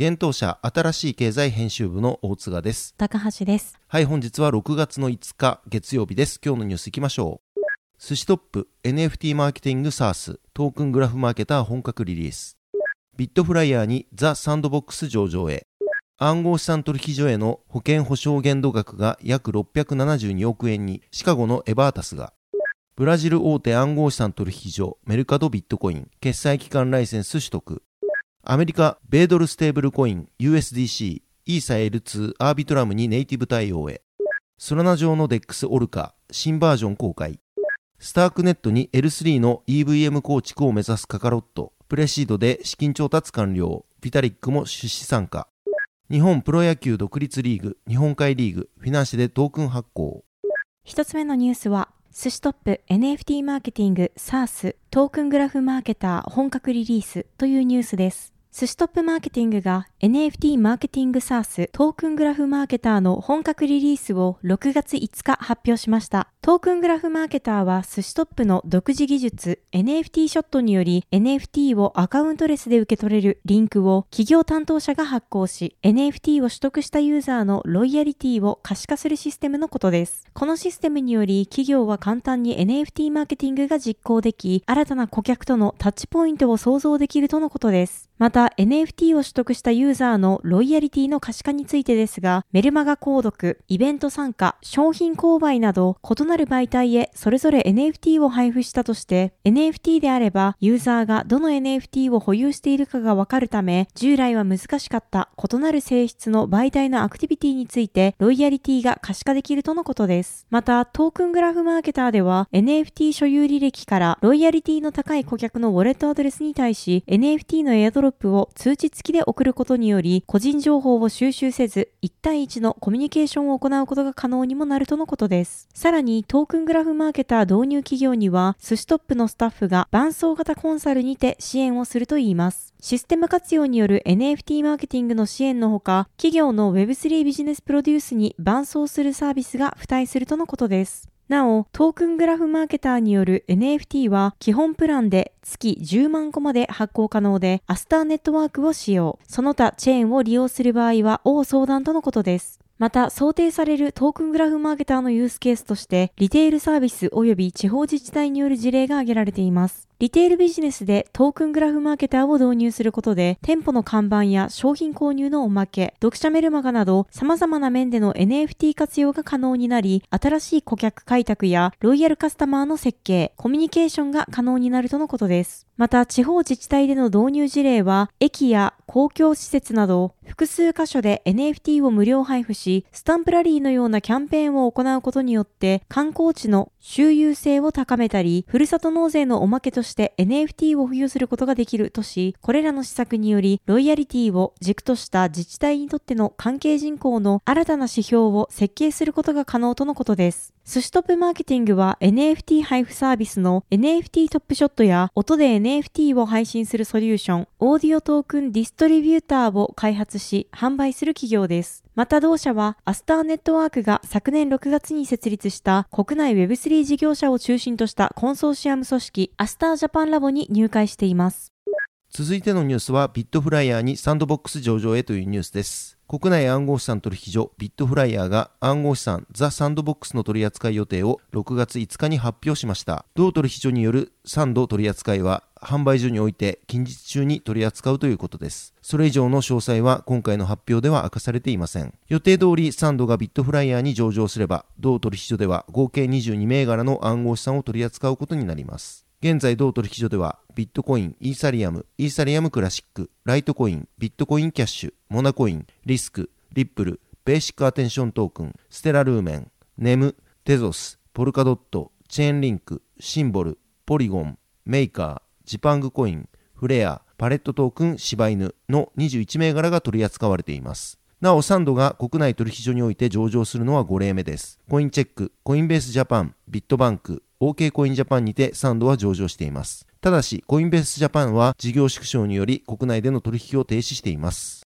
現当社新しい経済編集部の大津賀です。高橋です。はい、本日は6月の5日月曜日です。今日のニュースいきましょう。寿司トップ NFT マーケティング SARS トークングラフマーケター本格リリース。ビットフライヤーにザ・サンドボックス上場へ。暗号資産取引所への保険保証限度額が約672億円に、シカゴのエバータスが、ブラジル大手暗号資産取引所メルカドビットコイン決済機関ライセンス取得、アメリカ米ドルステーブルコイン USDC イーサ L2 アービトラムにネイティブ対応へ、ソラナ上の DEX オルカ新バージョン公開、スタークネットに L3 の EVM 構築を目指すカカロット、プレシードで資金調達完了、ピタリックも出資参加、日本プロ野球独立リーグ、日本海リーグ、フィナンシェでトークン発行。一つ目のニュースは、寿司トップ NFT マーケティング SARS トークングラフマーケター本格リリースというニュースです。寿司トップマーケティングが NFT マーケティング SARS トークングラフマーケターの本格リリースを6月5日発表しました。トークングラフマーケターは寿司トップの独自技術 NFT ショットにより NFT をアカウントレスで受け取れるリンクを企業担当者が発行し NFT を取得したユーザーのロイヤリティを可視化するシステムのことです。このシステムにより企業は簡単に NFT マーケティングが実行でき新たな顧客とのタッチポイントを想像できるとのことです。また NFT を取得したユーザーのロイヤリティの可視化についてですが、メルマガ購読、イベント参加、商品購買など異なる媒体へそれぞれ NFT を配布したとして、NFT であればユーザーがどの NFT を保有しているかがわかるため、従来は難しかった異なる性質の媒体のアクティビティについてロイヤリティが可視化できるとのことです。また、トークングラフマーケターでは NFT 所有履歴からロイヤリティの高い顧客のウォレットアドレスに対し NFT のエアドロップを通知付きで送ることにより個人情報を収集せず1対1のコミュニケーションを行うことが可能にもなるとのことです。さらにトークングラフマーケター導入企業には寿司トップのスタッフが伴走型コンサルにて支援をするといいます。システム活用による NFT マーケティングの支援のほか、企業の Web3 ビジネスプロデュースに伴走するサービスが付帯するとのことです。なお、トークングラフマーケターによる NFT は基本プランで月10万個まで発行可能で、アスターネットワークを使用。その他チェーンを利用する場合は、大相談とのことです。また、想定されるトークングラフマーケターのユースケースとして、リテールサービス及び地方自治体による事例が挙げられています。リテールビジネスでトークングラフマーケターを導入することで、店舗の看板や商品購入のおまけ、読者メルマガなど様々な面での NFT 活用が可能になり、新しい顧客開拓やロイヤルカスタマーの設計、コミュニケーションが可能になるとのことです。また、地方自治体での導入事例は、駅や公共施設など複数箇所で NFT を無料配布し、スタンプラリーのようなキャンペーンを行うことによって観光地の周遊性を高めたり、ふるさと納税のおまけとして NFT を付与することができるとし、これらの施策により、ロイヤリティを軸とした自治体にとっての関係人口の新たな指標を設計することが可能とのことです。寿司トップマーケティングは NFT 配布サービスの NFT トップショットや音で NFT を配信するソリューション、オーディオトークンディストリビューターを開発し販売する企業です。また同社はアスターネットワークが昨年6月に設立した国内 Web3 事業者を中心としたコンソーシアム組織アスタージャパンラボに入会しています。続いてのニュースはビットフライヤーにサンドボックス上場へというニュースです。国内暗号資産取引所ビットフライヤーが暗号資産ザ・サンドボックスの取扱い予定を6月5日に発表しました。同取引所によるサンド取り扱いは販売所において近日中に取り扱うということです。それ以上の詳細は今回の発表では明かされていません。予定通りサンドがビットフライヤーに上場すれば、同取引所では合計22銘柄の暗号資産を取り扱うことになります。現在同取引所ではビットコイン、イーサリアム、イーサリアムクラシック、ライトコイン、ビットコインキャッシュ、モナコイン、リスク、リップル、ベーシックアテンショントークン、ステラルーメン、ネム、テゾス、ポルカドット、チェーンリンク、シンボル、ポリゴン、メーカー、ジパングコイン、フレア、パレットトークン、柴犬の21銘柄が取り扱われています。なお、サンドが国内取引所において上場するのは5例目です。コインチェック、コインベースジャパン、ビットバンク、OK コインジャパンにてサンドは上場しています。ただし、コインベースジャパンは事業縮小により国内での取引を停止しています。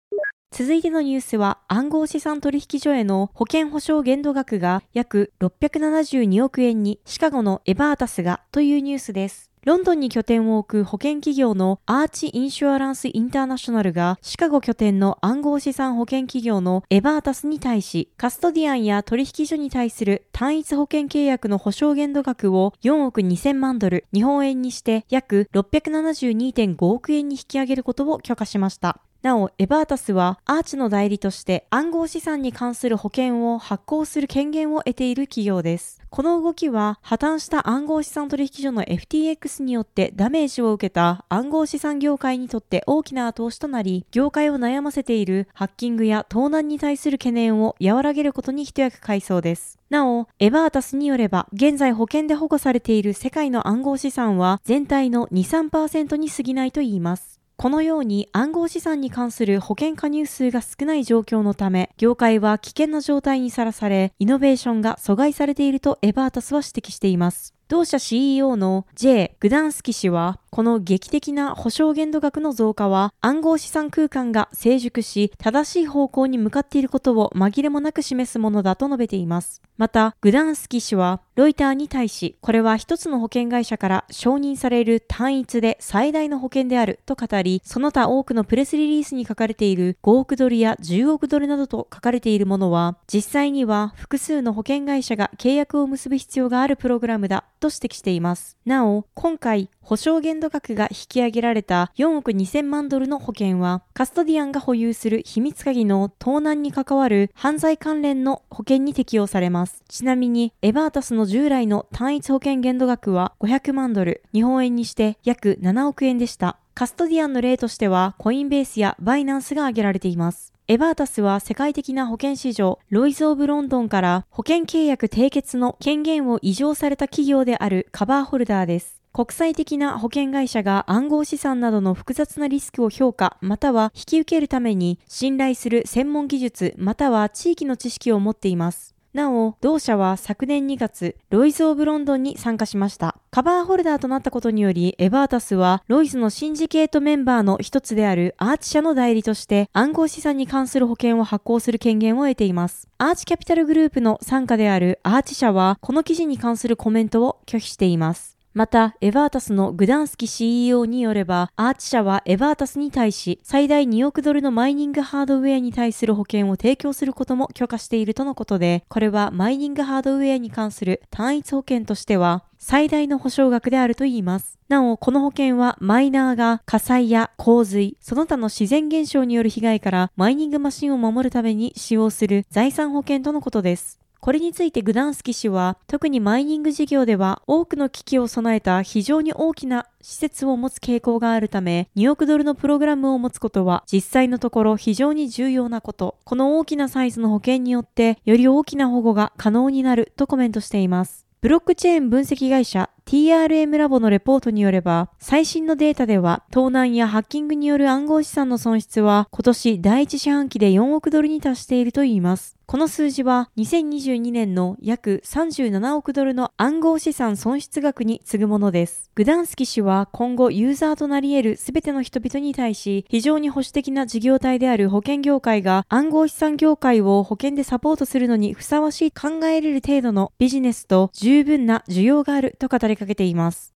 続いてのニュースは暗号資産取引所への保険保証限度額が約672億円にシカゴのエバータスがというニュースです。ロンドンに拠点を置く保険企業のアーチインシュアランスインターナショナルがシカゴ拠点の暗号資産保険企業のエバータスに対しカストディアンや取引所に対する単一保険契約の保証限度額を4億2000万ドル日本円にして約672.5億円に引き上げることを許可しました。なお、エバータスはアーチの代理として暗号資産に関する保険を発行する権限を得ている企業です。この動きは破綻した暗号資産取引所の FTX によってダメージを受けた暗号資産業界にとって大きな後押しとなり、業界を悩ませているハッキングや盗難に対する懸念を和らげることに一役買いそうです。なお、エバータスによれば、現在保険で保護されている世界の暗号資産は全体の2、3%に過ぎないといいます。このように暗号資産に関する保険加入数が少ない状況のため、業界は危険な状態にさらされ、イノベーションが阻害されているとエバータスは指摘しています。同社 CEO の J. グダンスキ氏は、この劇的な保証限度額の増加は暗号資産空間が成熟し正しい方向に向かっていることを紛れもなく示すものだと述べています。また、グダンスキ氏はロイターに対し、これは一つの保険会社から承認される単一で最大の保険であると語り、その他多くのプレスリリースに書かれている5億ドルや10億ドルなどと書かれているものは、実際には複数の保険会社が契約を結ぶ必要があるプログラムだと指摘しています。なお、今回、保証限度額が引き上げられた4億2000万ドルの保険は、カストディアンが保有する秘密鍵の盗難に関わる犯罪関連の保険に適用されます。ちなみに、エバータスの従来の単一保険限度額は500万ドル、日本円にして約7億円でした。カストディアンの例としては、コインベースやバイナンスが挙げられています。エバータスは世界的な保険市場、ロイズ・オブ・ロンドンから保険契約締結の権限を移譲された企業であるカバーホルダーです。国際的な保険会社が暗号資産などの複雑なリスクを評価または引き受けるために信頼する専門技術または地域の知識を持っています。なお、同社は昨年2月、ロイズ・オブ・ロンドンに参加しました。カバーホルダーとなったことにより、エバータスは、ロイズのシンジケートメンバーの一つであるアーチ社の代理として、暗号資産に関する保険を発行する権限を得ています。アーチキャピタルグループの参加であるアーチ社は、この記事に関するコメントを拒否しています。また、エバータスのグダンスキ CEO によれば、アーチ社はエバータスに対し、最大2億ドルのマイニングハードウェアに対する保険を提供することも許可しているとのことで、これはマイニングハードウェアに関する単一保険としては、最大の保証額であるといいます。なお、この保険はマイナーが火災や洪水、その他の自然現象による被害からマイニングマシンを守るために使用する財産保険とのことです。これについてグダンスキ氏は、特にマイニング事業では多くの機器を備えた非常に大きな施設を持つ傾向があるため、2億ドルのプログラムを持つことは実際のところ非常に重要なこと。この大きなサイズの保険によって、より大きな保護が可能になるとコメントしています。ブロックチェーン分析会社 TRM ラボのレポートによれば、最新のデータでは、盗難やハッキングによる暗号資産の損失は、今年第一四半期で4億ドルに達しているといいます。この数字は2022年の約37億ドルの暗号資産損失額に次ぐものです。グダンスキ氏は今後ユーザーとなり得る全ての人々に対し非常に保守的な事業体である保険業界が暗号資産業界を保険でサポートするのにふさわしい考えられる程度のビジネスと十分な需要があると語りかけています。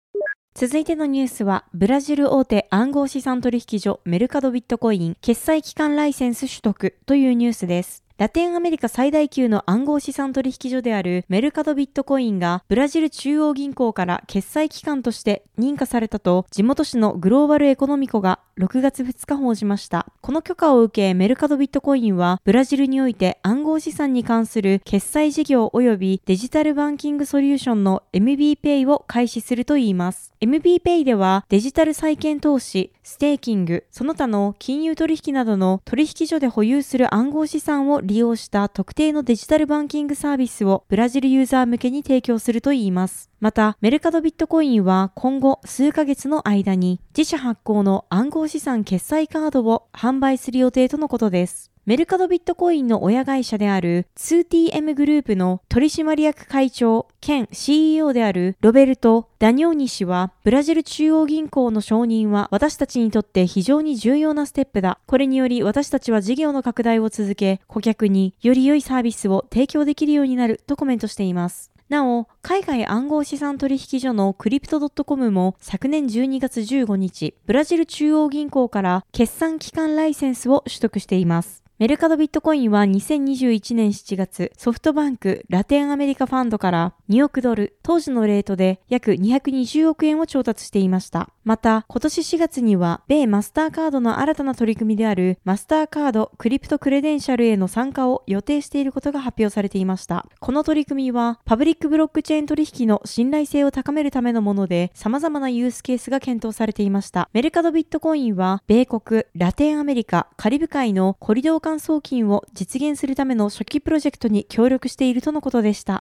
続いてのニュースは、ブラジル大手暗号資産取引所メルカドビットコイン決済機関ライセンス取得というニュースです。ラテンアメリカ最大級の暗号資産取引所であるメルカドビットコインがブラジル中央銀行から決済機関として認可されたと地元紙のグローバルエコノミコが6月2日報じました。この許可を受けメルカドビットコインはブラジルにおいて暗号資産に関する決済事業及びデジタルバンキングソリューションの MBPay を開始するといいます。MBPay ではデジタル債券投資、ステーキング、その他の金融取引などの取引所で保有する暗号資産を利用した特定のデジタルバンキングサービスをブラジルユーザー向けに提供するといいます。また、メルカドビットコインは今後数ヶ月の間に自社発行の暗号資産決済カードを販売する予定とのことです。メルカドビットコインの親会社である 2TM グループの取締役会長兼 CEO であるロベルト・ダニョーニ氏は、ブラジル中央銀行の承認は私たちにとって非常に重要なステップだ。これにより私たちは事業の拡大を続け、顧客により良いサービスを提供できるようになるとコメントしています。なお、海外暗号資産取引所のクリプト .com も昨年12月15日、ブラジル中央銀行から決算機関ライセンスを取得しています。メルカドビットコインは2021年7月、ソフトバンクラテンアメリカファンドから2億ドル、当時のレートで約220億円を調達していました。また、今年4月には、米マスターカードの新たな取り組みであるマスターカードクリプトクレデンシャルへの参加を予定していることが発表されていました。この取り組みは、パブリックブロックチェーン取引の信頼性を高めるためのもので、様々なユースケースが検討されていました。メルカドビットコインは、米国、ラテンアメリカ、カリブ海のコリドー間送金を実現するための初期プロジェクトに協力しているとのことでした。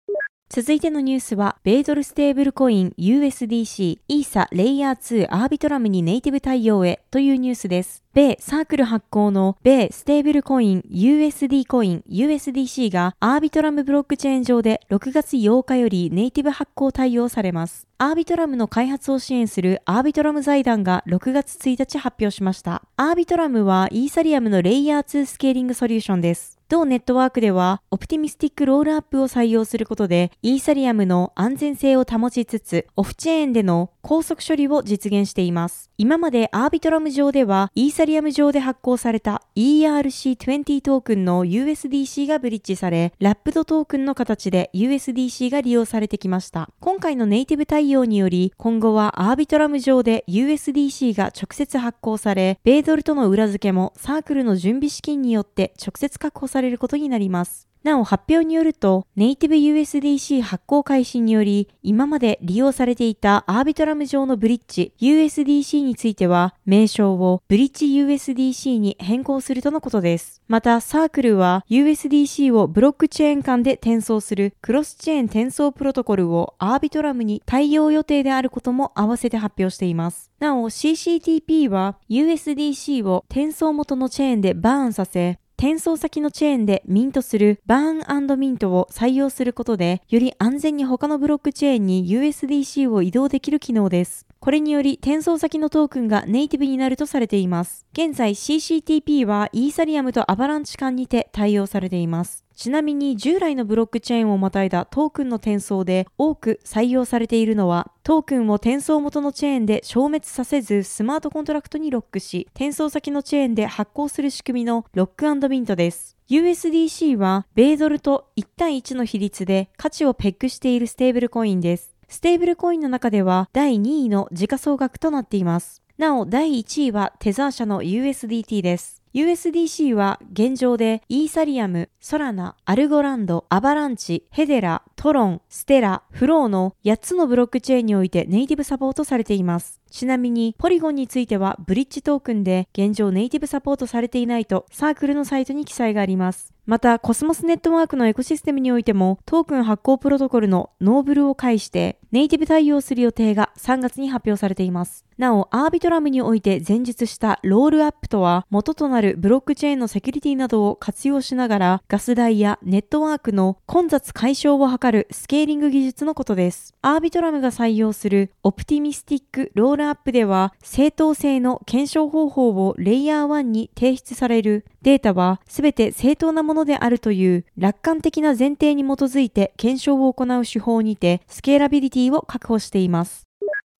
続いてのニュースは、米ドルステーブルコイン USDC イーサレイヤー2アービトラムにネイティブ対応へというニュースです。米サークル発行の米ステーブルコイン USD コイン USDC がアービトラムブロックチェーン上で6月8日よりネイティブ発行対応されます。アービトラムの開発を支援するアービトラム財団が6月1日発表しました。アービトラムはイーサリアムのレイヤー2スケーリングソリューションです。同ネットワークでは、オプティミスティックロールアップを採用することで、イーサリアムの安全性を保ちつつ、オフチェーンでの高速処理を実現しています。今までアービトラム上では、イーサリアム上で発行された ERC20 トークンの USDC がブリッジされ、ラップドトークンの形で USDC が利用されてきました。今回のネイティブ対応により、今後はアービトラム上で USDC が直接発行され、米ドルとの裏付けもサークルの準備資金によって直接確保されることになります。なお発表によると、ネイティブ USDC 発行開始により、今まで利用されていたアービトラム上のブリッジ USDC については、名称をブリッジ USDC に変更するとのことです。また、サークルは USDC をブロックチェーン間で転送するクロスチェーン転送プロトコルをアービトラムに対応予定であることも合わせて発表しています。なお、CCTP は USDC を転送元のチェーンでバーンさせ、転送先のチェーンでミントするバーンミントを採用することで、より安全に他のブロックチェーンに USDC を移動できる機能です。これにより転送先のトークンがネイティブになるとされています。現在 CCTP はイーサリアムとアバランチ間にて対応されています。ちなみに従来のブロックチェーンをまたいだトークンの転送で多く採用されているのはトークンを転送元のチェーンで消滅させずスマートコントラクトにロックし転送先のチェーンで発行する仕組みのロックミントです。USDC は米ドルと1対1の比率で価値をペックしているステーブルコインです。ステーブルコインの中では第2位の時価総額となっています。なお第1位はテザー社の USDT です。USDC は現状でイーサリアム、ソラナ、アルゴランド、アバランチ、ヘデラ、トロン、ステラ、フローの8つのブロックチェーンにおいてネイティブサポートされています。ちなみに、ポリゴンについてはブリッジトークンで現状ネイティブサポートされていないとサークルのサイトに記載があります。また、コスモスネットワークのエコシステムにおいても、トークン発行プロトコルのノーブルを介して、ネイティブ対応する予定が3月に発表されています。なお、アービトラムにおいて前述したロールアップとは、元となるブロックチェーンのセキュリティなどを活用しながら、ガス代やネットワークの混雑解消を図るスケーリング技術のことです。アービトラムが採用するオプティミスティックロールアップでは、正当性の検証方法をレイヤー1に提出されるデータは全て正当なものであるという楽観的な前提に基づいて検証を行う手法にてスケーラビリティを確保しています。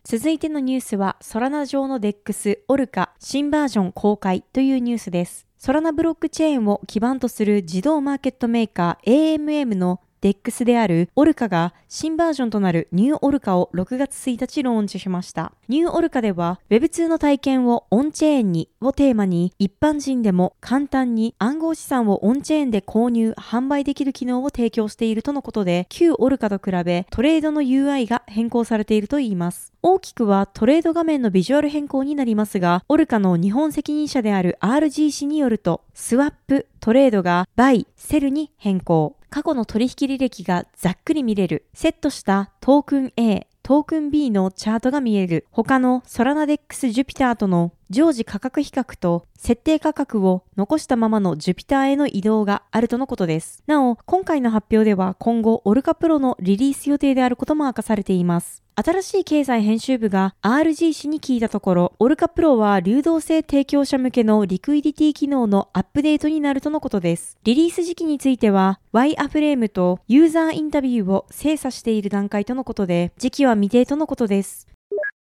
続いてのニュースは、ソラナ上の DEX オルカ新バージョン公開というニュースです。ソラナブロックチェーンを基盤とする自動マーケットメーカー AMM の DEX であるオルカが新バージョンとなるニューオルカを6月1日ローンチしました。ニューオルカでは Web2 の体験をオンチェーンにをテーマに一般人でも簡単に暗号資産をオンチェーンで購入、販売できる機能を提供しているとのことで旧オルカと比べトレードの UI が変更されているといいます。大きくはトレード画面のビジュアル変更になりますが、オルカの日本責任者である RGC によると、スワップ、トレードがバイ、セルに変更。過去の取引履歴がざっくり見れる。セットしたトークン A、トークン B のチャートが見える。他のソラナ DEX ジュピターとの常時価格比較と設定価格を残したままのジュピターへの移動があるとのことです。なお、今回の発表では今後オルカプロのリリース予定であることも明かされています。新しい経済編集部が RG 氏に聞いたところ、オルカプロは流動性提供者向けのリクイディティ機能のアップデートになるとのことです。リリース時期については、Y アフレームとユーザーインタビューを精査している段階とのことで、時期は未定とのことです。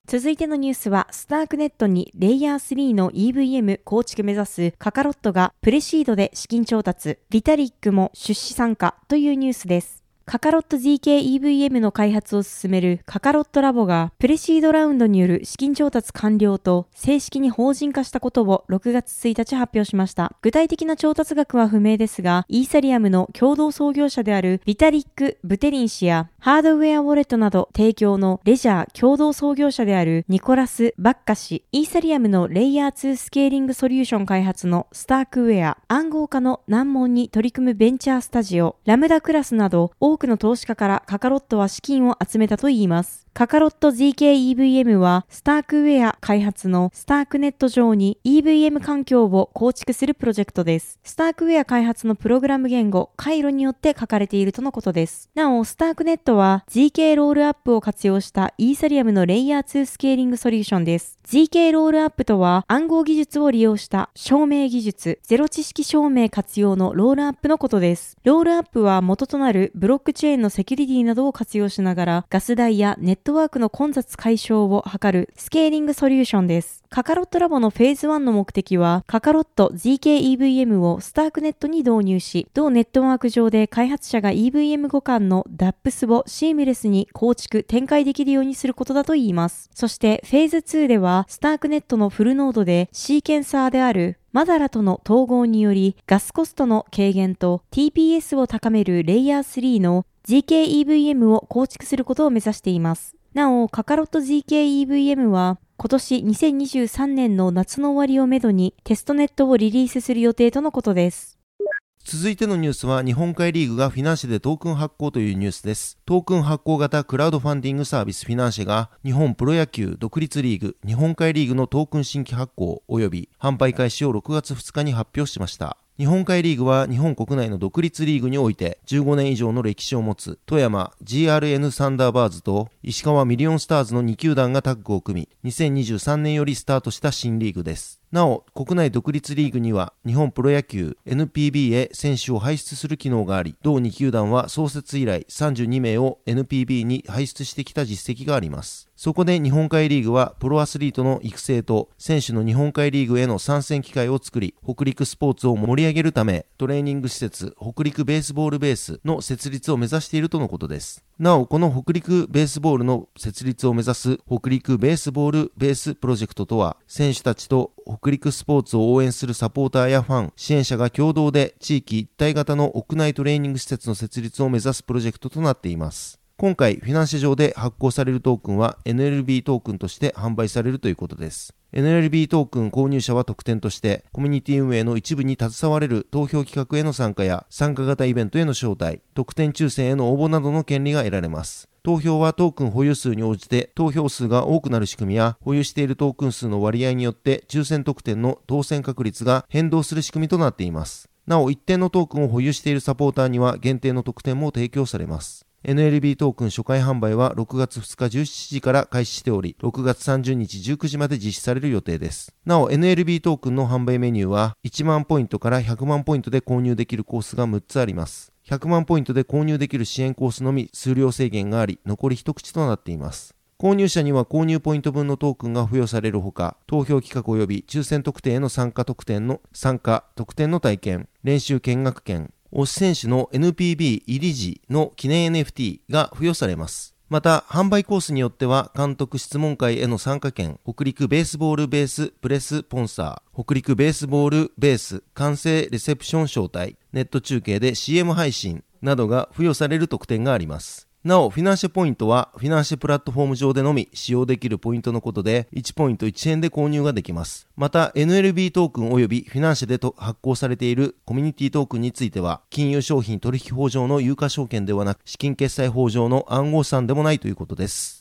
続いてのニュースは、スタークネットにレイヤー3の EVM 構築目指すカカロットがプレシードで資金調達、リタリックも出資参加というニュースです。カカロット GKEVM の開発を進めるカカロットラボがプレシードラウンドによる資金調達完了と正式に法人化したことを6月1日発表しました。具体的な調達額は不明ですが、イーサリアムの共同創業者であるビタリック・ブテリン氏やハードウェアウォレットなど提供のレジャー共同創業者であるニコラス・バッカ氏、イーサリアムのレイヤー2スケーリングソリューション開発のスタークウェア、暗号化の難問に取り組むベンチャースタジオ、ラムダクラスなど多くの投資家からカカロットは資金を集めたといいます。カカロット ZKEVM はスタークウェア開発のスタークネット上に EVM 環境を構築するプロジェクトです。スタークウェア開発のプログラム言語、カイロによって書かれているとのことです。なお、スタークネットは GK ロールアップを活用したイーサリアムのレイヤー2スケーリングソリューションです。GK ロールアップとは暗号技術を利用した証明技術、ゼロ知識証明活用のロールアップのことです。ロールアップは元となるブロックチェーンのセキュリティなどを活用しながらガス代やネットワークの混雑解消を図るスケーリングソリューションです。カカロットラボのフェーズ1の目的は、カカロット ZKEVM をスタークネットに導入し、同ネットワーク上で開発者が EVM 互換の DAPS をシームレスに構築、展開できるようにすることだといいます。そしてフェーズ2では、スタークネットのフルノードでシーケンサーであるマダラとの統合によりガスコストの軽減と TPS を高めるレイヤー3の GKEVM を構築することを目指しています。なお、カカロット GKEVM は今年2023年の夏の終わりをめどにテストネットをリリースする予定とのことです。続いてのニュースは日本海リーグがフィナンシェでトークン発行というニュースです。トークン発行型クラウドファンディングサービスフィナンシェが日本プロ野球独立リーグ日本海リーグのトークン新規発行及び販売開始を6月2日に発表しました。日本海リーグは日本国内の独立リーグにおいて15年以上の歴史を持つ富山 GRN サンダーバーズと石川ミリオンスターズの2球団がタッグを組み2023年よりスタートした新リーグです。なお、国内独立リーグには日本プロ野球 NPB へ選手を輩出する機能があり、同2球団は創設以来32名を NPB に輩出してきた実績があります。そこで日本海リーグはプロアスリートの育成と選手の日本海リーグへの参戦機会を作り、北陸スポーツを盛り上げるため、トレーニング施設北陸ベースボールベースの設立を目指しているとのことです。なお、この北陸ベースボールの設立を目指す北陸ベースボールベースプロジェクトとは、選手たちと北陸スポーツを応援するサポーターやファン、支援者が共同で地域一体型の屋内トレーニング施設の設立を目指すプロジェクトとなっています。今回、フィナンシェ上で発行されるトークンは NLB トークンとして販売されるということです。NLB トークン購入者は特典として、コミュニティ運営の一部に携われる投票企画への参加や、参加型イベントへの招待、特典抽選への応募などの権利が得られます。投票はトークン保有数に応じて投票数が多くなる仕組みや保有しているトークン数の割合によって抽選特典の当選確率が変動する仕組みとなっています。なお一定のトークンを保有しているサポーターには限定の特典も提供されます。NLB トークン初回販売は6月2日17時から開始しており、6月30日19時まで実施される予定です。なお、NLB トークンの販売メニューは、1万ポイントから100万ポイントで購入できるコースが6つあります。100万ポイントで購入できる支援コースのみ数量制限があり、残り一口となっています。購入者には購入ポイント分のトークンが付与されるほか、投票企画及び抽選特典への参加特典の参加、特典の体験、練習見学券、推し選手の NPB 入り時の記念 NFT が付与されます。また、販売コースによっては、監督質問会への参加券、北陸ベースボールベースプレスポンサー、北陸ベースボールベース完成レセプション招待、ネット中継で CM 配信などが付与される特典があります。なお、フィナンシェポイントは、フィナンシェプラットフォーム上でのみ使用できるポイントのことで、1ポイント1円で購入ができます。また、NLB トークン及びフィナンシェで発行されているコミュニティトークンについては、金融商品取引法上の有価証券ではなく、資金決済法上の暗号資産でもないということです。